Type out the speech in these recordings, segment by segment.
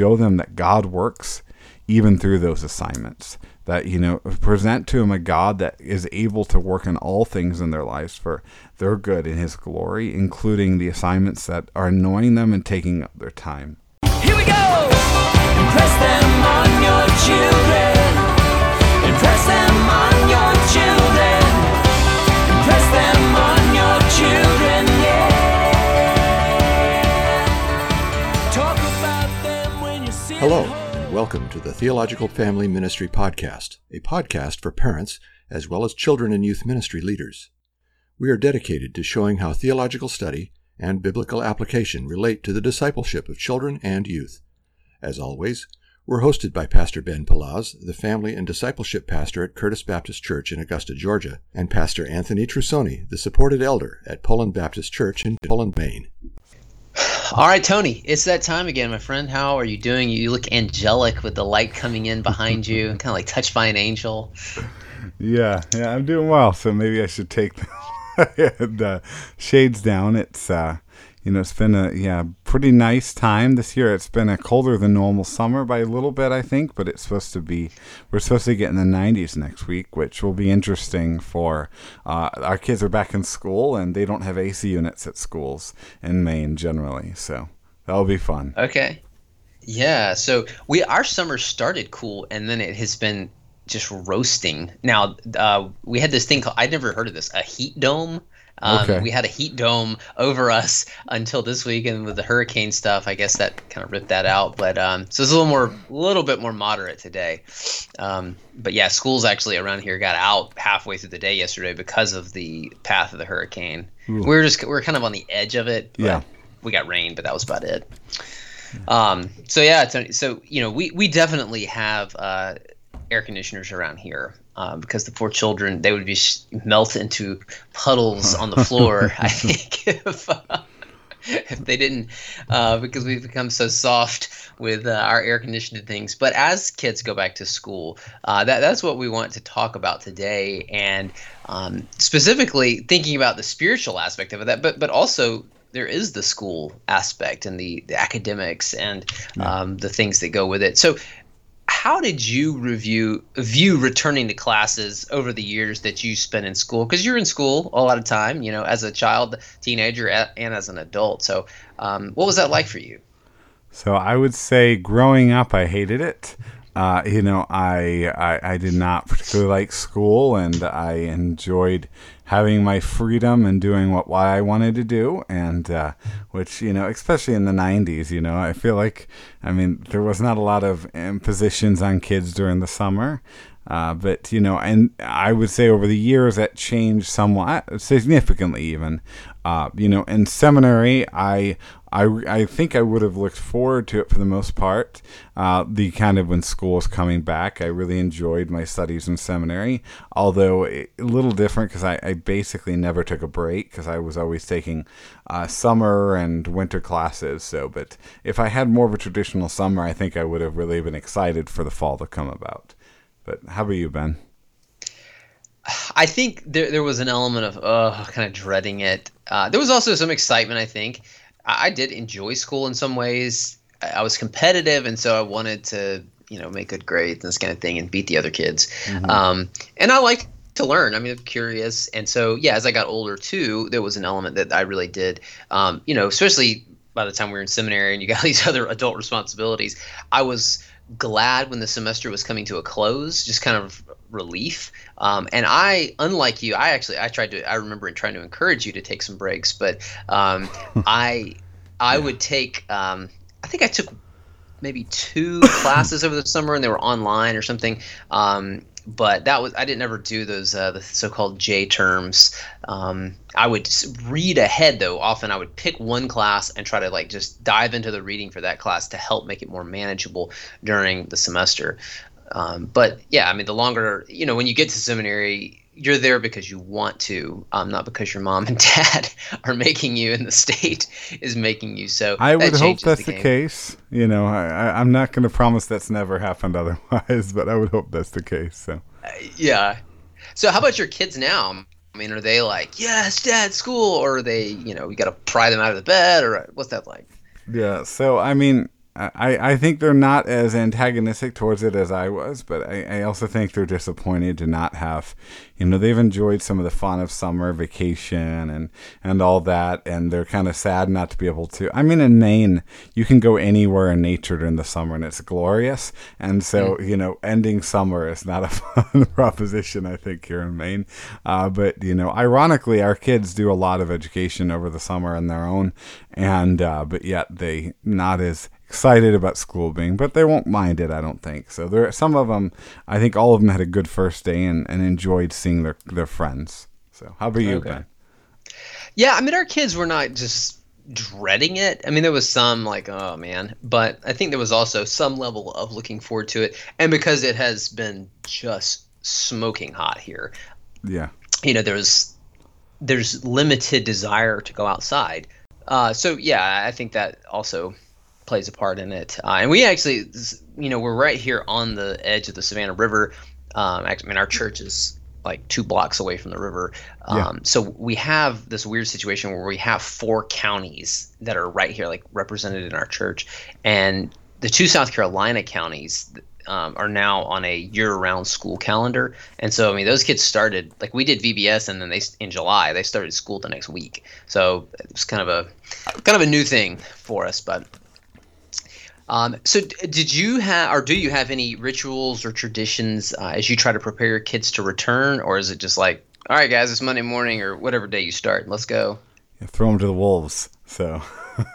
show them that God works even through those assignments. That, you know, present to them a God that is able to work in all things in their lives for their good in His glory, including the assignments that are annoying them and taking up their time. Here we go! Impress them on your children. Hello, and welcome to the Theological Family Ministry Podcast, a podcast for parents as well as children and youth ministry leaders. We are dedicated to showing how theological study and biblical application relate to the discipleship of children and youth. As always, we're hosted by Pastor Ben Palaz, the family and discipleship pastor at Curtis Baptist Church in Augusta, Georgia, and Pastor Anthony Trusoni, the supported elder at Poland Baptist Church in Poland, Maine. All right, Tony, it's that time again, my friend. How are you doing? You look angelic with the light coming in behind you, kind of like touched by an angel. Yeah, yeah, I'm doing well. So maybe I should take the, the shades down. It's uh, you know, it's been a yeah pretty nice time this year. It's been a colder than normal summer by a little bit, I think, but it's supposed to be. We're supposed to get in the 90s next week, which will be interesting for uh, our kids are back in school and they don't have AC units at schools in Maine generally, so that'll be fun. Okay. Yeah, so we our summer started cool, and then it has been just roasting. Now, uh, we had this thing called I'd never heard of this a heat dome. Um, Okay. We had a heat dome over us until this week, and with the hurricane stuff, I guess that kind of ripped that out. But um, so it's a little more, a little bit more moderate today. Um, but yeah, schools actually around here got out halfway through the day yesterday because of the path of the hurricane. We were just we were kind of on the edge of it. Yeah. we got rain, but that was about it. Um, so yeah, Tony, so you know, we we definitely have uh, air conditioners around here um, because the poor children they would be sh- melt into puddles on the floor. I think if uh, if they didn't, uh, because we've become so soft with uh, our air conditioned things. But as kids go back to school, uh, that that's what we want to talk about today, and um, specifically thinking about the spiritual aspect of that, but but also there is the school aspect and the, the academics and um, the things that go with it. So, how did you review view returning to classes over the years that you spent in school? Because you're in school a lot of time, you know, as a child, teenager, and as an adult. So, um, what was that like for you? So I would say growing up, I hated it. Uh, you know, I, I I did not particularly like school, and I enjoyed having my freedom and doing what, what I wanted to do, and uh, which you know, especially in the '90s, you know, I feel like I mean there was not a lot of impositions on kids during the summer. Uh, but you know, and I would say over the years that changed somewhat, significantly even. Uh, you know, in seminary, I, I, I think I would have looked forward to it for the most part. Uh, the kind of when school was coming back, I really enjoyed my studies in seminary. Although a little different because I, I basically never took a break because I was always taking uh, summer and winter classes. So, but if I had more of a traditional summer, I think I would have really been excited for the fall to come about. But how about you, Ben? I think there there was an element of uh, kind of dreading it. Uh, there was also some excitement. I think I, did enjoy school in some ways. I, was competitive, and so I wanted to you know make good grades and this kind of thing and beat the other kids. Um, and I like to learn. I mean, I'm curious, and so yeah, as I got older too, there was an element that I really did. Um, you know, especially by the time we were in seminary and you got these other adult responsibilities, I was glad when the semester was coming to a close, just kind of relief. Um, and I, unlike you, I actually I tried to I remember trying to encourage you to take some breaks, but um, I I would take um, I think I took maybe two classes over the summer and they were online or something. Um, but that was I didn't ever do those uh, the so-called J terms. Um, I would read ahead though. Often I would pick one class and try to like just dive into the reading for that class to help make it more manageable during the semester. Um, but yeah, I mean, the longer you know, when you get to seminary, you're there because you want to, um, not because your mom and dad are making you, and the state is making you. So I would hope that's the, game. case. You know, I, I'm not going to promise that's never happened otherwise, but I would hope that's the case. So, Yeah. So how about your kids now? I mean, are they like, yes, dad, school, or are they, you know, we got to pry them out of the bed, or what's that like? yeah. So, I mean, I, I think they're not as antagonistic towards it as I was, but I, I also think they're disappointed to not have, you know, they've enjoyed some of the fun of summer vacation and, and all that, and they're kind of sad not to be able to. I mean, in Maine, you can go anywhere in nature during the summer and it's glorious. And so, mm. you know, ending summer is not a fun proposition, I think, here in Maine. Uh, but, you know, ironically, our kids do a lot of education over the summer on their own, and, uh, but yet they not as excited about school being, but they won't mind it, I don't think. So there, some of them, I think all of them had a good first day and, and enjoyed seeing their their friends. So how about you, okay. Ben? Yeah, I mean, our kids were not just dreading it. I mean, there was some like, oh man, but I think there was also some level of looking forward to it, and because it has been just smoking hot here. Yeah. You know, there's there's limited desire to go outside. Uh, so yeah, I think that also plays a part in it. Uh, and we actually, you know, we're right here on the edge of the Savannah River. Um, I mean, our church is like two blocks away from the river. Um, yeah. So we have this weird situation where we have four counties that are right here, like represented in our church, and the two South Carolina counties um, are now on a year-round school calendar. And so, I mean, those kids started like we did VBS, and then they in July they started school the next week. So it was kind of a kind of a new thing for us, but um, so, did you have, or do you have any rituals or traditions uh, as you try to prepare your kids to return, or is it just like, all right, guys, it's Monday morning or whatever day you start, let's go? Yeah, throw them to the wolves. So.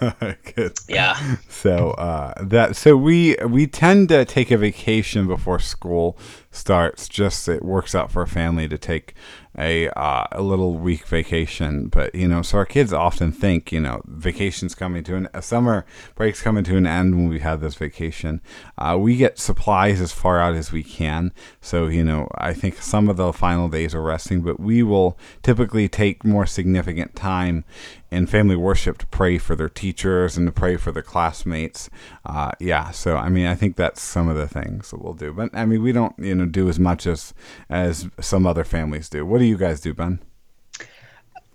yeah. So uh, that so we we tend to take a vacation before school starts. Just it works out for a family to take a uh, a little week vacation. But you know, so our kids often think you know vacation's coming to an summer break's coming to an end when we have this vacation. Uh, we get supplies as far out as we can. So you know, I think some of the final days are resting, but we will typically take more significant time in family worship to pray for their teachers and to pray for their classmates. Uh, yeah, so I mean, I think that's some of the things that we'll do. But I mean, we don't you know do as much as as some other families do. What do you guys do, Ben?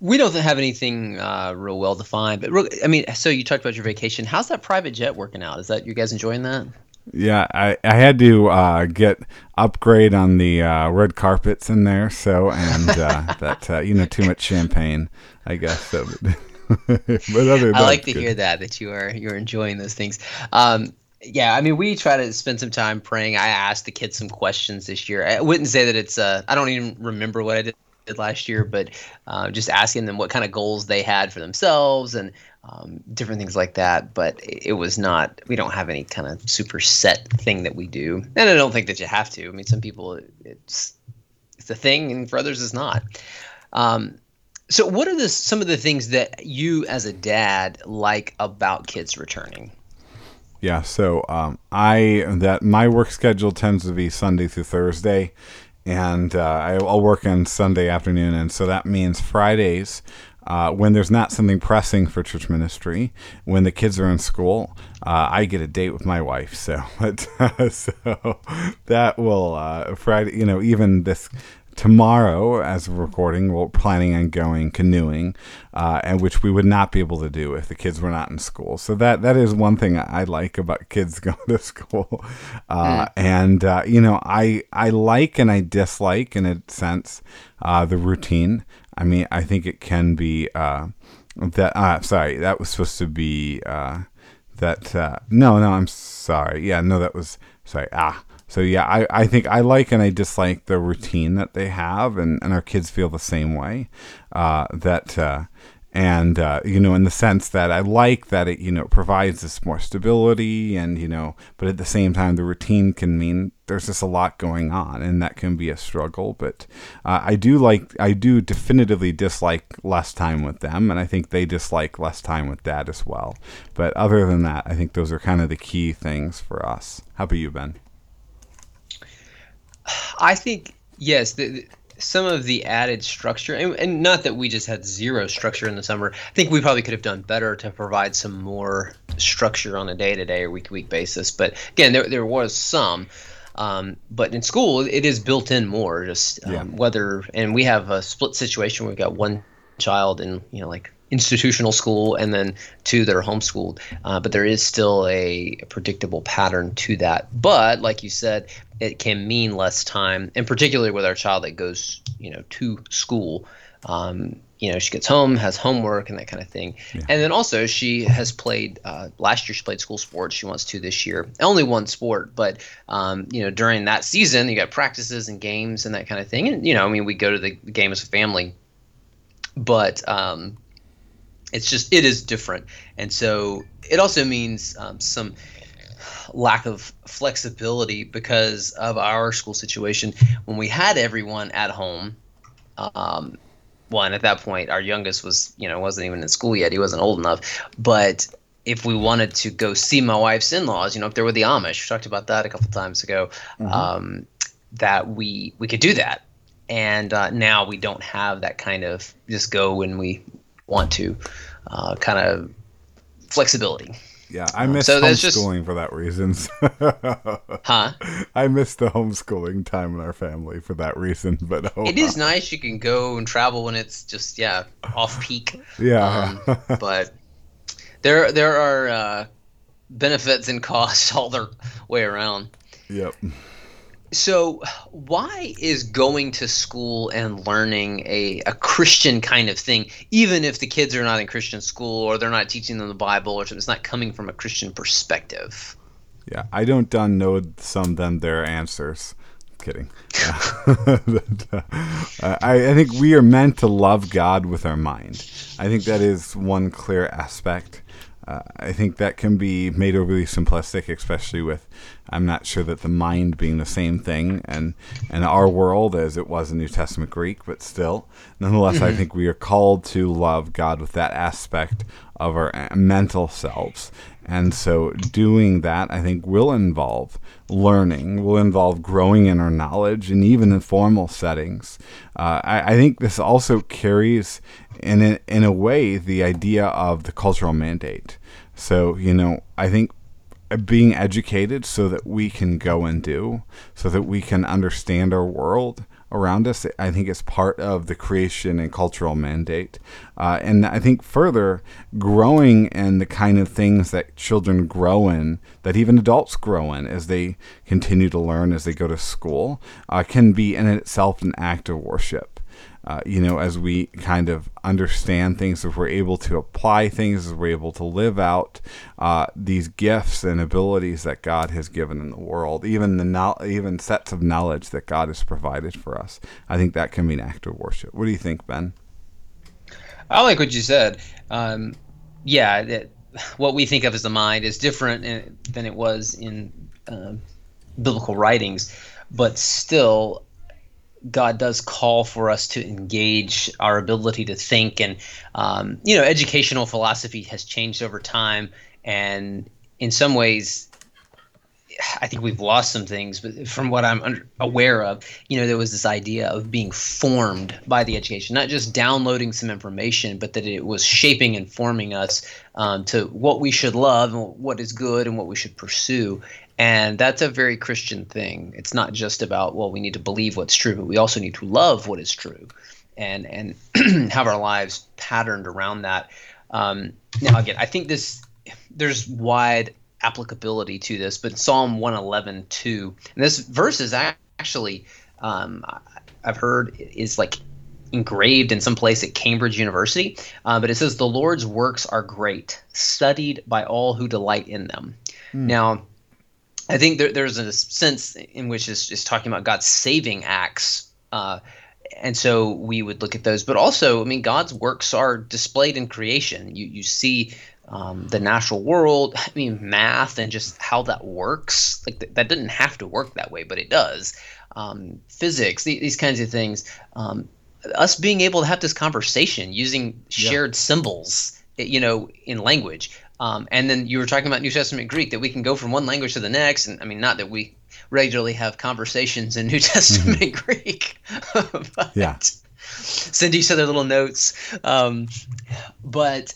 We don't have anything uh, real well defined, but real, I mean, so you talked about your vacation. How's that private jet working out? Is that you guys enjoying that? Yeah, I, I had to uh, get upgrade on the uh, red carpets in there, so and uh, that uh, you know too much champagne, I guess. So, but other I like to good. hear that that you are you're enjoying those things. Um, yeah, I mean, we try to spend some time praying. I asked the kids some questions this year. I wouldn't say that it's. Uh, I don't even remember what I did last year, but uh, just asking them what kind of goals they had for themselves and um, different things like that. But it was not. We don't have any kind of super set thing that we do, and I don't think that you have to. I mean, some people it's it's a thing, and for others it's not. Um, so, what are the some of the things that you as a dad like about kids returning? Yeah, so um, I that my work schedule tends to be Sunday through Thursday, and uh, I, will work on Sunday afternoon, and so that means Fridays. Uh, when there's not something pressing for church ministry, when the kids are in school, uh, I get a date with my wife. So, so that will uh, Friday. You know, even this tomorrow, as a recording, we're planning on going canoeing, uh, and which we would not be able to do if the kids were not in school. So that that is one thing I like about kids going to school, uh, mm. and uh, you know, I I like and I dislike in a sense uh, the routine. I mean, I think it can be uh, that. Uh, sorry, that was supposed to be that. no, no, I'm sorry. Yeah, no, that was sorry. Ah so yeah, I, I think I like and I dislike the routine that they have, and, and our kids feel the same way. Uh, that uh, and uh, you know, in the sense that I like that it you know provides this more stability, and you know, but at the same time, the routine can mean there's just a lot going on, and that can be a struggle. But uh, I do like, I do definitively dislike less time with them, and I think they dislike less time with dad as well. But other than that, I think those are kind of the key things for us. How about you, Ben? I think yes. The, the, some of the added structure, and, and, not that we just had zero structure in the summer. I think we probably could have done better to provide some more structure on a day-to-day or week-to-week basis. But again, there there was some. Um, but in school, it is built in more. Just um, yeah. whether, and we have a split situation. We've got one child in you know like institutional school and then two that are homeschooled. Uh, but there is still a, a, predictable pattern to that. But like you said, it can mean less time, and particularly with our child that goes, you know, to school. Um, you know, she gets home, has homework, and that kind of thing. Yeah. And then also, she has played. Uh, last year, she played school sports. She wants to this year. Only one sport, but um, you know, during that season, you got practices and games and that kind of thing. And you know, I mean, we go to the game as a family, but um, it's just it is different, and so it also means um, some lack of flexibility because of our school situation. When we had everyone at home, um, and at that point, our youngest was you know wasn't even in school yet; he wasn't old enough. But if we wanted to go see my wife's in-laws, you know, if they were the Amish, we talked about that a couple times ago, mm-hmm. um, that we we could do that. And uh, now we don't have that kind of just go when we want to uh, kind of flexibility. Yeah, I miss so homeschooling just... for that reason. huh? I miss the homeschooling time in our family for that reason. But oh, it is nice. You can go and travel when it's just yeah off peak. Yeah, um, but there there are uh, benefits and costs all the way around. Yep. So, why is going to school and learning a, a Christian kind of thing, even if the kids are not in Christian school or they're not teaching them the Bible or something? It's not coming from a Christian perspective. Yeah, I don't done know some them their answers. Kidding. I, I think we are meant to love God with our mind. I think that is one clear aspect. Uh, I think that can be made overly simplistic, especially with I'm not sure that the mind being the same thing and and our world as it was in New Testament Greek, but still, nonetheless, mm-hmm. I think we are called to love God with that aspect of our uh, mental selves. And so, doing that, I think, will involve learning, will involve growing in our knowledge, and even in formal settings. Uh, I, I, think this also carries, in a, in a way, the idea of the cultural mandate. So, you know, I think being educated so that we can go and do, so that we can understand our world around us, I think is part of the creation and cultural mandate. Uh, and I think further, growing in the kind of things that children grow in, that even adults grow in as they continue to learn as they go to school, uh, can be in itself an act of worship uh, you know, as we kind of understand things, as we're able to apply things, as we're able to live out uh, these gifts and abilities that God has given in the world, even the no- even sets of knowledge that God has provided for us. I think that can be an act of worship. What do you think, Ben? I like what you said. Um, yeah, that, what we think of as the mind is different in, than it was in uh, biblical writings, but still God does call for us to engage our ability to think, and um, you know, educational philosophy has changed over time, and in some ways, I think we've lost some things. But from what I'm under, aware of, you know, there was this idea of being formed by the education, not just downloading some information, but that it was shaping and forming us um, to what we should love and what is good and what we should pursue. And that's a very Christian thing. It's not just about, well, we need to believe what's true, but we also need to love what is true and, and have our lives patterned around that. Um, now, again, I think this, there's wide applicability to this, but Psalm 111, 2, and this verse is actually, um, I've heard is like engraved in some place at Cambridge University, uh, but it says, The Lord's works are great, studied by all who delight in them. Mm. Now, I think there, there's a sense in which is, is talking about God's saving acts. Uh, and so we would look at those. But also, I mean, God's works are displayed in creation. You, you see um, the natural world, I mean, math and just how that works. Like, th- that didn't have to work that way, but it does. Um, physics, th- these kinds of things. Um, us being able to have this conversation using shared yeah. symbols, you know, in language. Um, and then you were talking about New Testament Greek, that we can go from one language to the next. And I mean, not that we regularly have conversations in New Testament mm-hmm. Greek, but yeah. send each other little notes. Um, but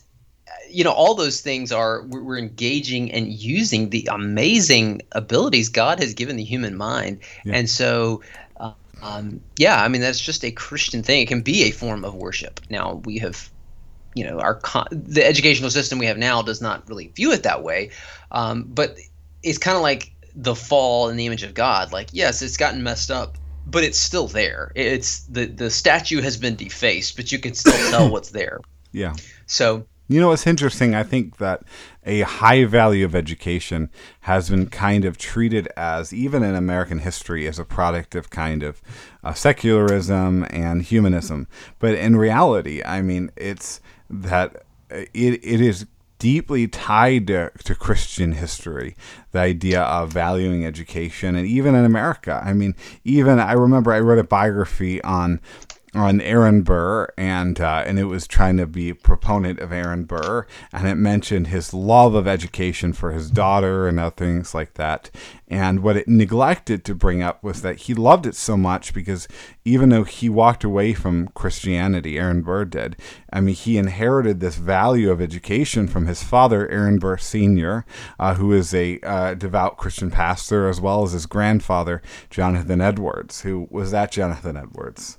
you know, all those things are we're, engaging and using the amazing abilities God has given the human mind, yeah. and so. Um, yeah, I mean that's just a Christian thing. It can be a form of worship. Now we have you know our con- the educational system we have now does not really view it that way um, but it's kind of like the fall in the image of god like yes it's gotten messed up but it's still there it's the the statue has been defaced but you can still tell what's there Yeah. so You know, it's interesting. I think that a high value of education has been kind of treated as, even in American history, as a product of kind of uh, secularism and humanism. But in reality, I mean, it's that it, it is deeply tied to, to Christian history, the idea of valuing education. And even in America, I mean, even I remember I read a biography on on Aaron Burr, and uh, and it was trying to be proponent of Aaron Burr, and it mentioned his love of education for his daughter and other things like that. And what it neglected to bring up was that he loved it so much because even though he walked away from Christianity, Aaron Burr did. I mean, he inherited this value of education from his father, Aaron Burr Sr., uh, who is a uh, devout Christian pastor, as well as his grandfather, Jonathan Edwards, who was that Jonathan Edwards.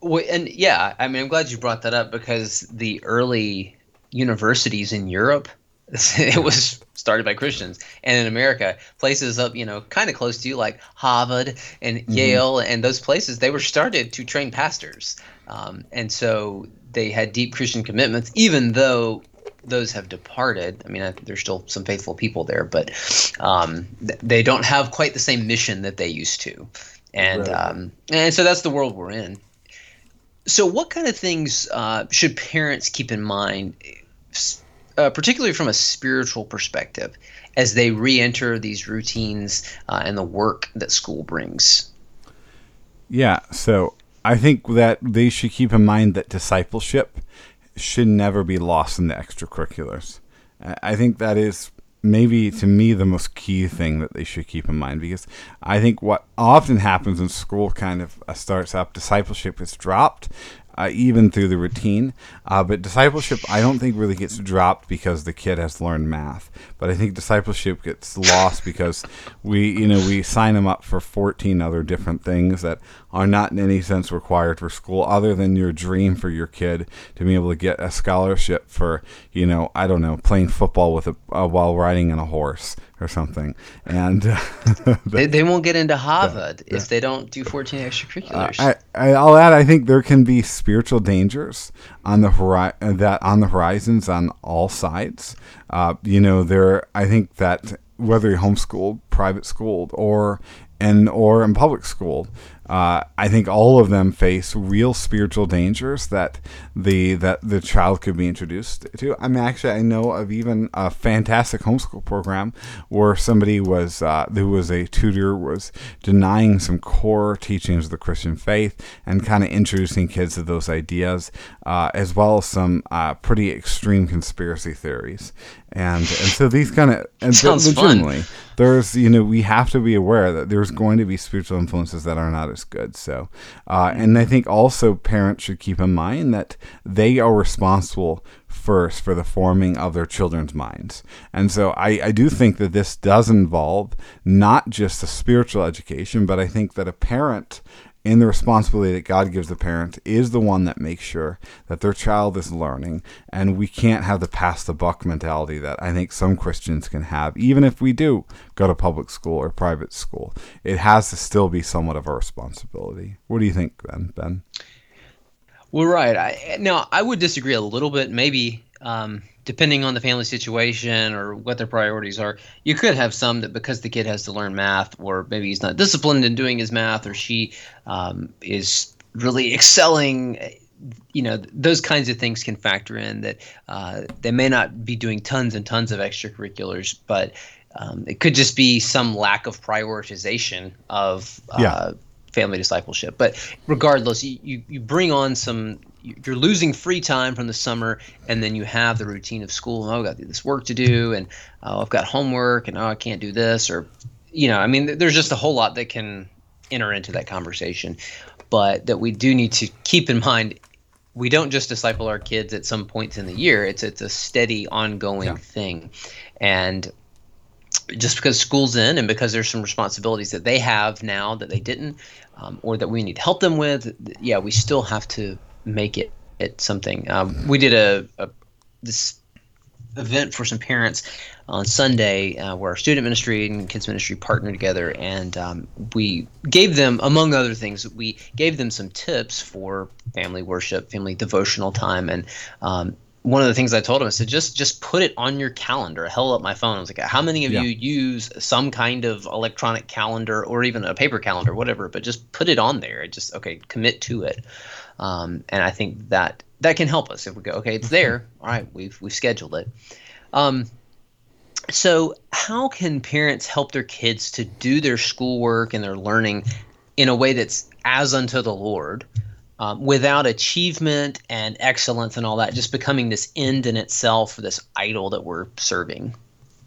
Well, and yeah, I mean, I'm glad you brought that up because the early universities in Europe, it was started by Christians, and in America, places up, you know, kind of close to you, like Harvard and Yale, and those places, they were started to train pastors, um, and so they had deep Christian commitments, even though those have departed. I mean, I, there's still some faithful people there, but um, th- they don't have quite the same mission that they used to, and Right. um, and so that's the world we're in. So, what kind of things uh, should parents keep in mind, uh, particularly from a spiritual perspective, as they re-enter these routines uh, and the work that school brings? Yeah, so I think that they should keep in mind that discipleship should never be lost in the extracurriculars. I think that is maybe to me the most key thing that they should keep in mind because I think what often happens in school kind of uh, starts up discipleship is dropped. Uh, even through the routine, uh, but discipleship I don't think really gets dropped because the kid has learned math. But I think discipleship gets lost because we, you know, we sign them up for 14 other different things that are not in any sense required for school, other than your dream for your kid to be able to get a scholarship for, you know, I don't know, playing football with a uh, while riding on a horse or something. And They, they won't get into Harvard if they don't do 14 extracurriculars. I, I, I'll add. I think there can be spiritual dangers on the hori- that on the horizons on all sides. Uh, you know, there. I think that whether you're homeschooled, private schooled, or and or in public school, uh, I think all of them face real spiritual dangers that the that the child could be introduced to. I mean, actually, I know of even a fantastic homeschool program where somebody was uh, who was a tutor was denying some core teachings of the Christian faith and kind of introducing kids to those ideas, uh, as well as some uh, pretty extreme conspiracy theories. And and so these kind of and Sounds fun. There's you know we have to be aware that there's going to be spiritual influences that are not as good. So uh, and i think also parents should keep in mind that they are responsible first for the forming of their children's minds. And so I, I do think that this does involve not just a spiritual education but i think that a parent in the responsibility that God gives the parent is the one that makes sure that their child is learning. And we can't have the pass the buck mentality that I think some Christians can have, even if we do go to public school or private school. It has to still be somewhat of a responsibility. What do you think, Ben? Ben? Well, right. I, now, I would disagree a little bit. Maybe um, depending on the family situation or what their priorities are, you could have some that because the kid has to learn math, or maybe he's not disciplined in doing his math, or she um, is really excelling. You know, those kinds of things can factor in that uh, they may not be doing tons and tons of extracurriculars, but um, it could just be some lack of prioritization of uh, Yeah. family discipleship. But regardless, you, you, you bring on some, you're losing free time from the summer, and then you have the routine of school. Oh, I've got this work to do, and oh, I've got homework, and oh, I can't do this, or, you know, I mean, there's just a whole lot that can enter into that conversation. But that we do need to keep in mind we don't just disciple our kids at some points in the year. It's it's a steady, ongoing Yeah. thing, and just because school's in and because there's some responsibilities that they have now that they didn't, um, or that we need to help them with, yeah, we still have to make it it something. Um, we did a, a this event for some parents on Sunday uh, where our student ministry and kids ministry partnered together, and um, we gave them, among other things, we gave them some tips for family worship, family devotional time, and um, one of the things I told them, I said, just just put it on your calendar. I held up my phone. I was like, how many of Yeah. you use some kind of electronic calendar or even a paper calendar, whatever? But just put it on there. Just okay, commit to it. Um, and I think that that can help us if we go, okay, it's there. All right, we've we've scheduled it. Um, so how can parents help their kids to do their schoolwork and their learning in a way that's as unto the Lord? um, without achievement and excellence and all that, just becoming this end in itself, this idol that we're serving.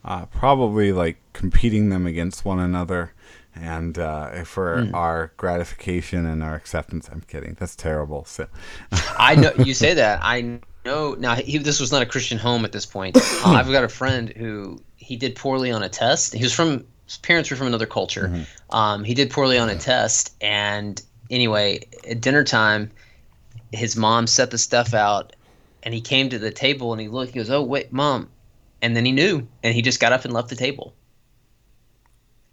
Uh, probably like competing them against one another and uh, for Hmm. our gratification and our acceptance i'm kidding that's terrible so I know you say that. I know now. He, this was not a Christian home at this point. Uh, I've got a friend who he did poorly on a test. He was from his parents were from another culture. Um, he did poorly on a test, and anyway, at dinner time, his mom set the stuff out, and he came to the table and he looked. He goes, "Oh wait, mom," and then he knew, and he just got up and left the table.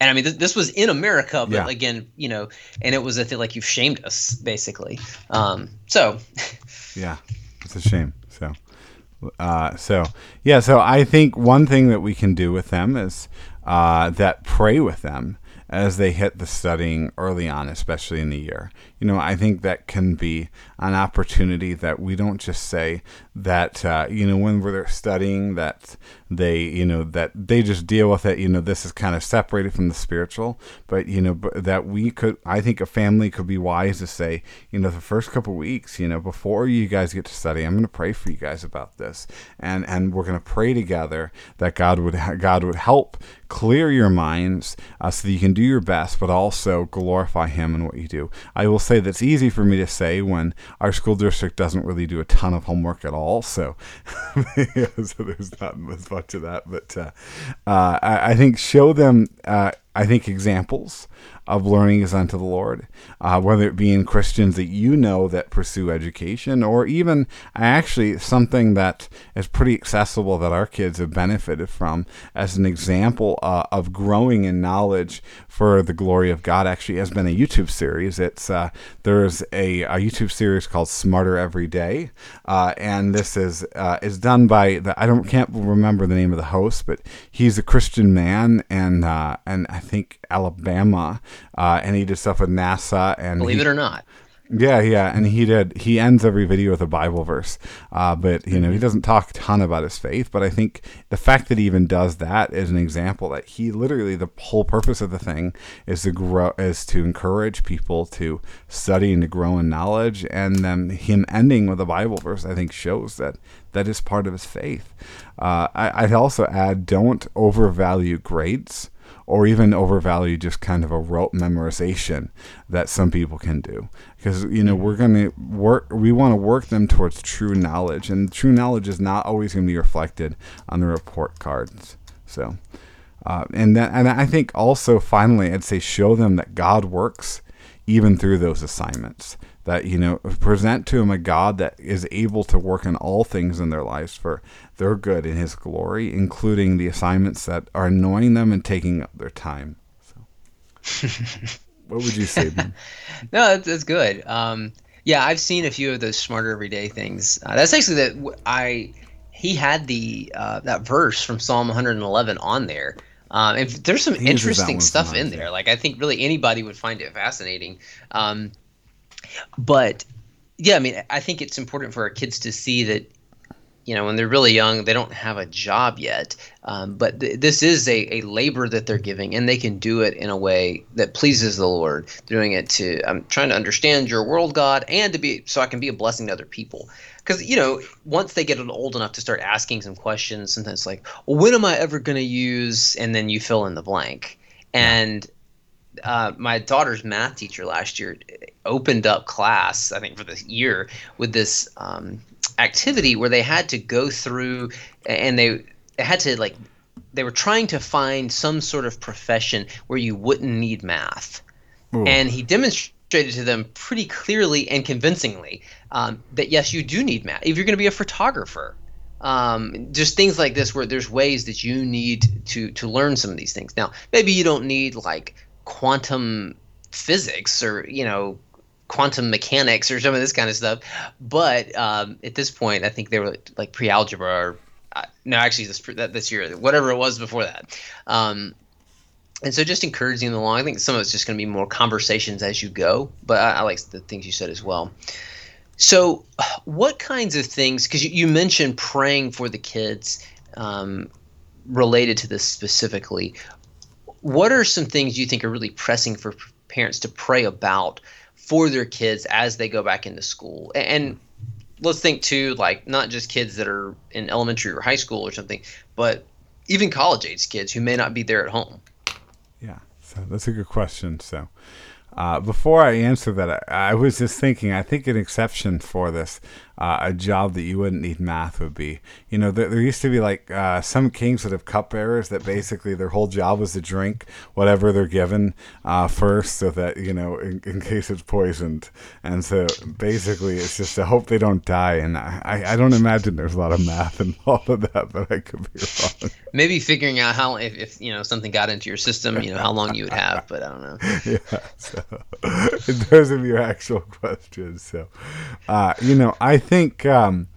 And I mean, this, this was in America, but Yeah. again, you know, and it was a thing like you've shamed us, basically. Um, so, yeah it's a shame so uh, so yeah so i think one thing that we can do with them is uh, that pray with them as they hit the studying early on especially in the year you know i think that can be an opportunity that we don't just say that uh, you know when we're studying that they you know that they just deal with it you know this is kind of separated from the spiritual. But you know but that we could i think a family could be wise to say you know the first couple weeks you know before you guys get to study i'm going to pray for you guys about this. And and we're going to pray together that god would god would help clear your minds uh, so that you can do your best but also glorify him in what you do. I will say that's easy for me to say when our school district doesn't really do a ton of homework at all so so there's not as much of that but uh, uh, I, I think show them uh, i think examples of learning is unto the Lord, uh, whether it be in Christians that you know that pursue education, or even actually something that is pretty accessible that our kids have benefited from as an example uh, of growing in knowledge for the glory of God. Actually, has been a YouTube series. It's uh, there's a, a YouTube series called Smarter Every Day, uh, and this is uh, is done by the I don't can't remember the name of the host, but he's a Christian man, and uh, and I think Alabama, uh, and he did stuff with NASA, and believe he- it or not, yeah, yeah, and he did. He ends every video with a Bible verse, uh, but you know he doesn't talk a ton about his faith. But I think the fact that he even does that is an example that he literally the whole purpose of the thing is to grow, is to encourage people to study and to grow in knowledge. And then him ending with a Bible verse, I think, shows that that is part of his faith. Uh, I, I'd also add, don't overvalue grades or even overvalue just kind of a rote memorization that some people can do. Because you know we're going to work we want to work them towards true knowledge and true knowledge is not always going to be reflected on the report cards. So uh, and that, and I think also finally I'd say show them that God works even through those assignments that you know present to him a God that is able to work in all things in their lives for their good in his glory including the assignments that are annoying them and taking up their time so what would you say no, that's, that's good. Um, yeah, I've seen a few of those smarter everyday things. Uh, that's actually that i he had the uh, that verse from Psalm 111 on there. Um, and there's some interesting stuff in there. Like I think really anybody would find it fascinating. Um, but yeah, I mean, I think it's important for our kids to see that you know when they're really young they don't have a job yet. Um, but th- this is a, a labor that they're giving and they can do it in a way that pleases the lord. Doing it to i'm trying to understand your world god and to be so i can be a blessing to other people. Because you know once they get old enough to start asking some questions sometimes like well when am i ever going to use and then you fill in the blank. And uh, my daughter's math teacher last year opened up class, I think for the year, with this um, activity where they had to go through and they, they had to like they were trying to find some sort of profession where you wouldn't need math. Ooh. And he demonstrated demonstrated to them pretty clearly and convincingly um, that yes, you do need math. If you're going to be a photographer, um, just things like this where there's ways that you need to to learn some of these things. Now, maybe you don't need like quantum physics or you know quantum mechanics or some of this kind of stuff, but um, at this point, I think they were like pre-algebra or uh, no, actually this that, this year, whatever it was before that. Um, and so just encouraging them along. I think some of it's just going to be more conversations as you go, but I, I like the things you said as well. So, what kinds of things? Because you, you, mentioned praying for the kids um, related to this specifically. What are some things you think are really pressing for parents to pray about for their kids as they go back into school? And let's think too, like not just kids that are in elementary or high school or something, but even college age kids who may not be there at home. Yeah, so that's a good question. So, uh, before I answer that, I, I, was just thinking. I think an exception for this uh, a job that you wouldn't need math would be. You know, there, there used to be like uh, some kings that have cupbearers that basically their whole job was to drink whatever they're given uh, first, so that you know, in, in, case it's poisoned. And so basically, it's just to hope they don't die. And I, I don't imagine there's a lot of math involved in that, but I could be wrong. Maybe figuring out how if, if you know something got into your system, you know how long you would have, but I don't know. yeah. So in terms of your actual question, so uh, you know, I think um,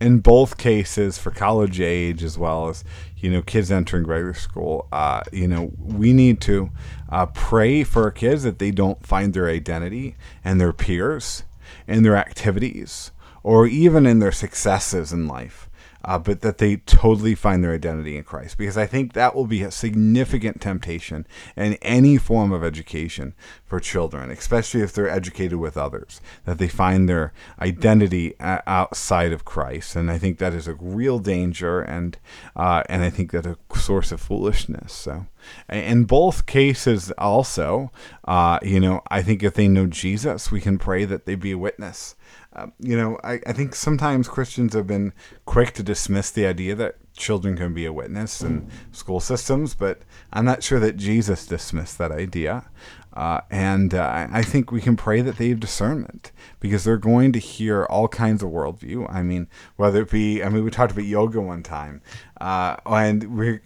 in both cases for college age as well as you know kids entering regular school, uh, you know we need to uh, pray for our kids that they don't find their identity and their peers in their activities or even in their successes in life uh, but that they totally find their identity in Christ. Because I think that will be a significant temptation in any form of education for children, especially if they're educated with others, that they find their identity outside of Christ. And I think that is a real danger, and uh, and I think that a source of foolishness. So, in both cases, also, uh, you know, I think if they know Jesus, we can pray that they be a witness um, you know, I, I think sometimes Christians have been quick to dismiss the idea that children can be a witness in school systems, but I'm not sure that Jesus dismissed that idea. Uh, and uh, I think we can pray that they have discernment because they're going to hear all kinds of worldview. I mean, whether it be, I mean, we talked about yoga one time, uh, and we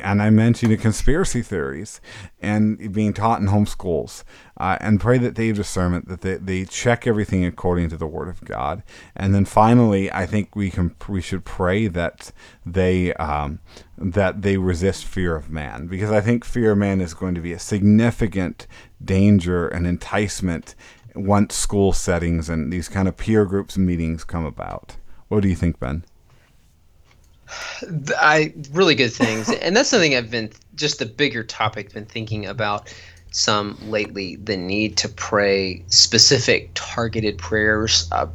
and I mentioned the conspiracy theories and being taught in homeschools, uh, and pray that they have discernment that they, they check everything according to the Word of God, and then finally, I think we can we should pray that they um, that they resist fear of man because I think fear of man is going to be a significant danger and enticement once school settings and these kind of peer groups meetings come about. What do you think, Ben? I really good things, and that's something I've been just the bigger topic been thinking about some lately. The need to pray specific targeted prayers uh,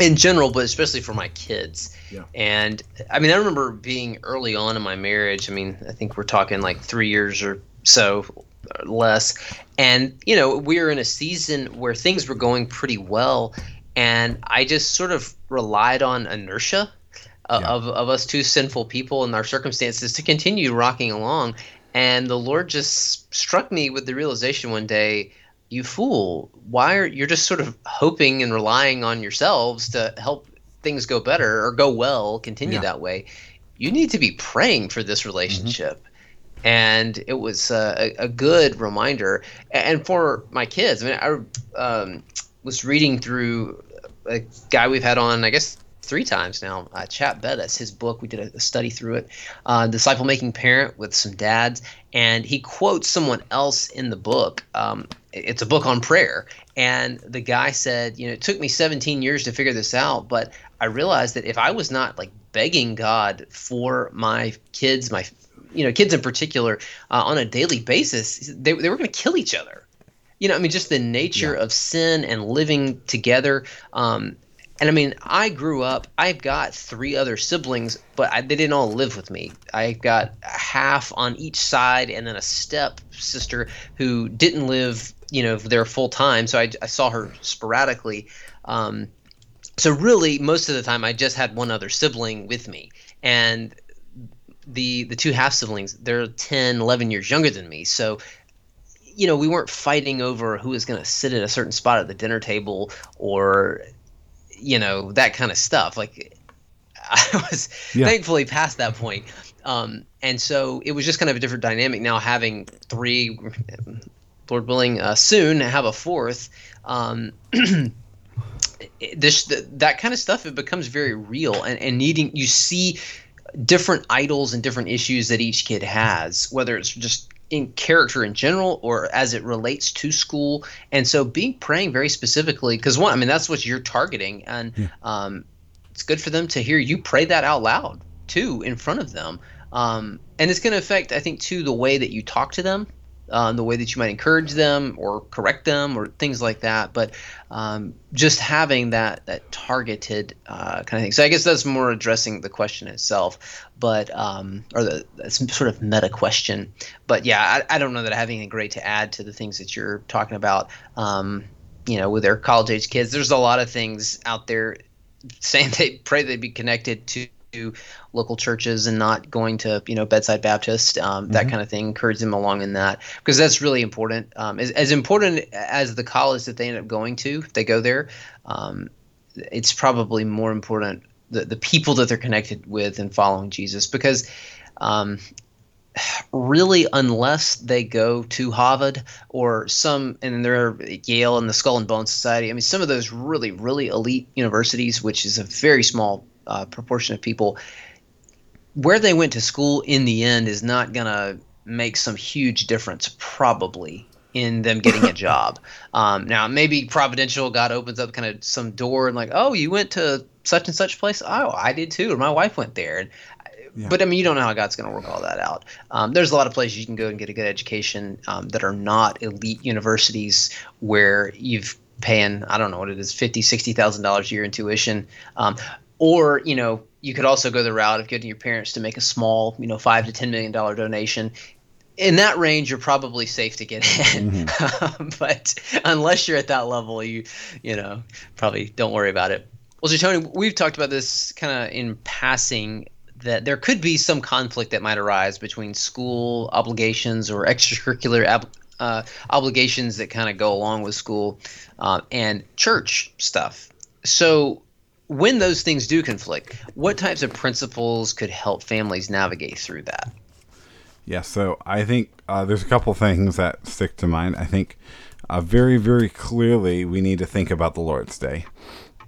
in general, but especially for my kids. Yeah. And I mean, I remember being early on in my marriage. I mean, I think we're talking like three years or so less, and you know, we were in a season where things were going pretty well, and I just sort of relied on inertia uh, yeah. of, of us two sinful people and our circumstances to continue rocking along. And the Lord just struck me with the realization one day, you fool, why are you're just sort of hoping and relying on yourselves to help things go better or go well, continue yeah. that way. You need to be praying for this relationship. Mm-hmm and it was uh, a, a, good reminder. And for my kids, I mean, I um, was reading through a guy we've had on, I guess, three times now. Uh, Chap Bettis, his book, we did a, a study through it. Uh, Disciple Making Parent with some dads, and he quotes someone else in the book. Um, it's a book on prayer, and the guy said, you know, it took me 17 years to figure this out, but I realized that if I was not like begging God for my kids, my you know kids in particular, uh, on a daily basis, they they were going to kill each other you know, I mean, just the nature yeah. of sin and living together. Um, and I mean, I grew up. I've got three other siblings, but I, they didn't all live with me. I've got half on each side, and then a step sister who didn't live, you know, there full time. So I, I saw her sporadically. Um, so really, most of the time, I just had one other sibling with me, and the the two half siblings they're 10 11 years younger than me so you know, we weren't fighting over who was going to sit at a certain spot at the dinner table or, you know, that kind of stuff. Like, I was Yeah. thankfully past that point. Um, and so it was just kind of a different dynamic now having three, Lord willing, uh, soon have a fourth. Um, this th- that kind of stuff it becomes very real and, and needing you see different idols and different issues that each kid has whether it's just in character in general or as it relates to school. And so being praying very specifically because one i mean that's what you're targeting and um, it's good for them to hear you pray that out loud too in front of them. Um, and it's going to affect i think too the way that you talk to them um, the way that you might encourage them or correct them or things like that. But um, just having that that targeted uh, kind of thing. So i guess that's more addressing the question itself but um, or the sort of meta question. But yeah I, I don't know that i have anything great to add to the things that you're talking about um, you know with their college age kids. There's a lot of things out there saying they pray they'd be connected to local churches and not going to you know bedside baptist um, that kind of thing encourage them along in that because that's really important um, as, as important as the college that they end up going to if they go there um, it's probably more important the, the people that they're connected with and following jesus because um, really unless they go to Harvard or some and they're at Yale and the Skull and Bone Society. I mean, some of those really really elite universities, which is a very small uh, proportion of people, where they went to school in the end is not gonna make some huge difference probably in them getting a job. Um, now maybe providential God opens up kind of some door and like, oh, you went to such and such place. Oh, I did too, or my wife went there. And but I mean, you don't know how God's going to work all that out. Um, there's a lot of places you can go and get a good education um, that are not elite universities where you've paying I don't know what it is fifty sixty thousand dollars a year in tuition, um, or you know you could also go the route of getting your parents to make a small you know five to ten million dollar donation. In that range, you're probably safe to get in, but unless you're at that level, you you know probably don't worry about it. Well, so Tony, we've talked about this kind of in passing that there could be some conflict that might arise between school obligations or extracurricular ab- uh, obligations that kind of go along with school uh, and church stuff. So, when those things do conflict, what types of principles could help families navigate through that? Yeah, so I think uh, there's a couple things that stick to mind. I think uh, very, very clearly we need to think about the Lord's Day.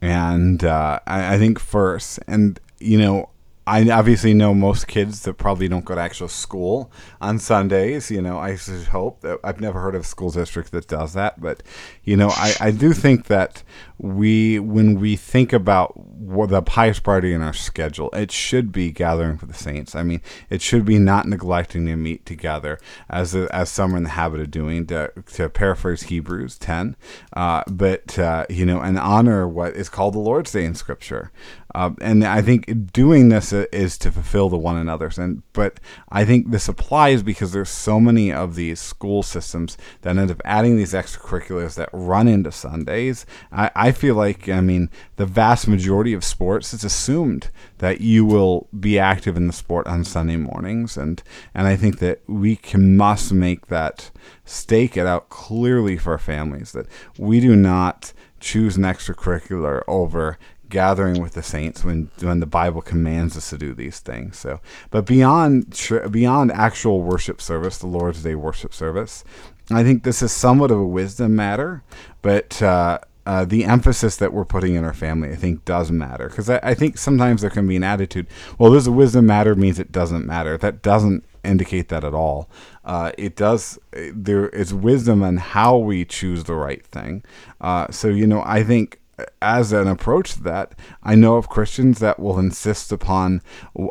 And uh, I, I think first, and you know, I obviously know most kids that probably don't go to actual school on Sundays. You know, I should hope that I've never heard of a school district that does that, but you know, I, I do think that we, when we think about the highest priority in our schedule, it should be gathering for the saints. I mean, it should be not neglecting to meet together as as some are in the habit of doing. To, to paraphrase Hebrews ten, uh, but uh, you know, and honor what is called the Lord's Day in Scripture. Uh, and I think doing this is to fulfill the one another's. And but I think this applies because there's so many of these school systems that end up adding these extracurriculars that run into Sundays. I, I feel like I mean the vast majority of sports it's assumed that you will be active in the sport on Sunday mornings, and and I think that we can must make that stake it out clearly for our families that we do not choose an extracurricular over gathering with the saints when when the Bible commands us to do these things. So, but beyond beyond actual worship service, the Lord's Day worship service, I think this is somewhat of a wisdom matter, but. Uh, uh, the emphasis that we're putting in our family, I think, does matter because I, I think sometimes there can be an attitude. Well, there's a wisdom matter means it doesn't matter. That doesn't indicate that at all. Uh, it does. There is wisdom on how we choose the right thing. Uh, so you know, I think as an approach to that, I know of Christians that will insist upon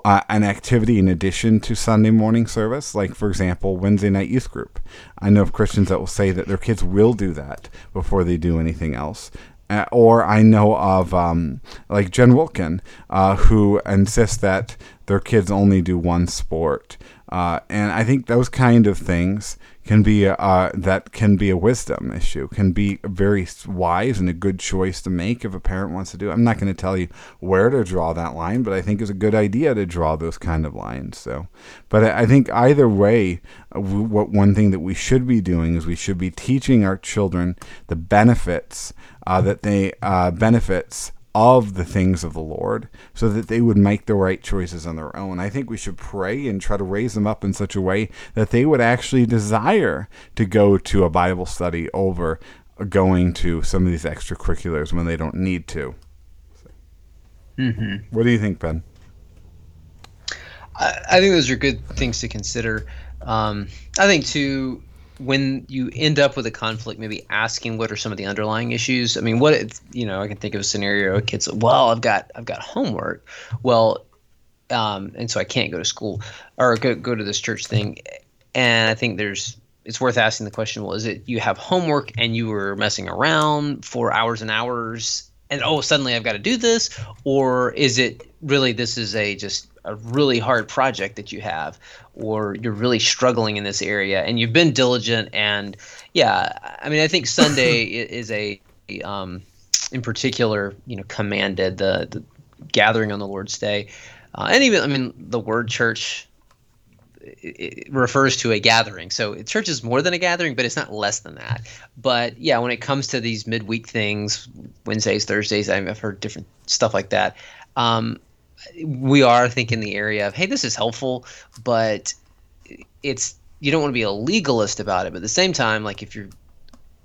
uh, an activity in addition to Sunday morning service, like, for example, Wednesday night youth group. I know of Christians that will say that their kids will do that before they do anything else. Uh, or I know of um, like Jen Wilkin, uh, who insists that their kids only do one sport. Uh, and I think those kind of things can be uh, that can be a wisdom issue, can be very wise and a good choice to make if a parent wants to do. It. I'm not going to tell you where to draw that line, but I think it's a good idea to draw those kind of lines. So, but I think either way, uh, what one thing that we should be doing is we should be teaching our children the benefits uh, that they uh, benefits of the things of the Lord so that they would make the right choices on their own. I think we should pray and try to raise them up in such a way that they would actually desire to go to a Bible study over going to some of these extracurriculars when they don't need to. Mm-hmm. What do you think, Ben? I, I think those are good things to consider. Um, I think too, when you end up with a conflict, maybe asking what are some of the underlying issues. I mean, what you know, I can think of a scenario: a kid's well, I've got I've got homework, well, um, and so I can't go to school or go go to this church thing. And I think there's it's worth asking the question: Well, is it you have homework and you were messing around for hours and hours, and oh, suddenly I've got to do this, or is it really this is a just a really hard project that you have or you're really struggling in this area and you've been diligent and yeah i mean i think sunday is a um, in particular you know commanded the, the gathering on the lord's day. Uh, and even i mean the word church it refers to a gathering. So church is more than a gathering but it's not less than that. But yeah when it comes to these midweek things wednesdays thursdays i've heard different stuff like that. Um, we are thinking the area of hey this is helpful but it's you don't want to be a legalist about it. But at the same time like if you're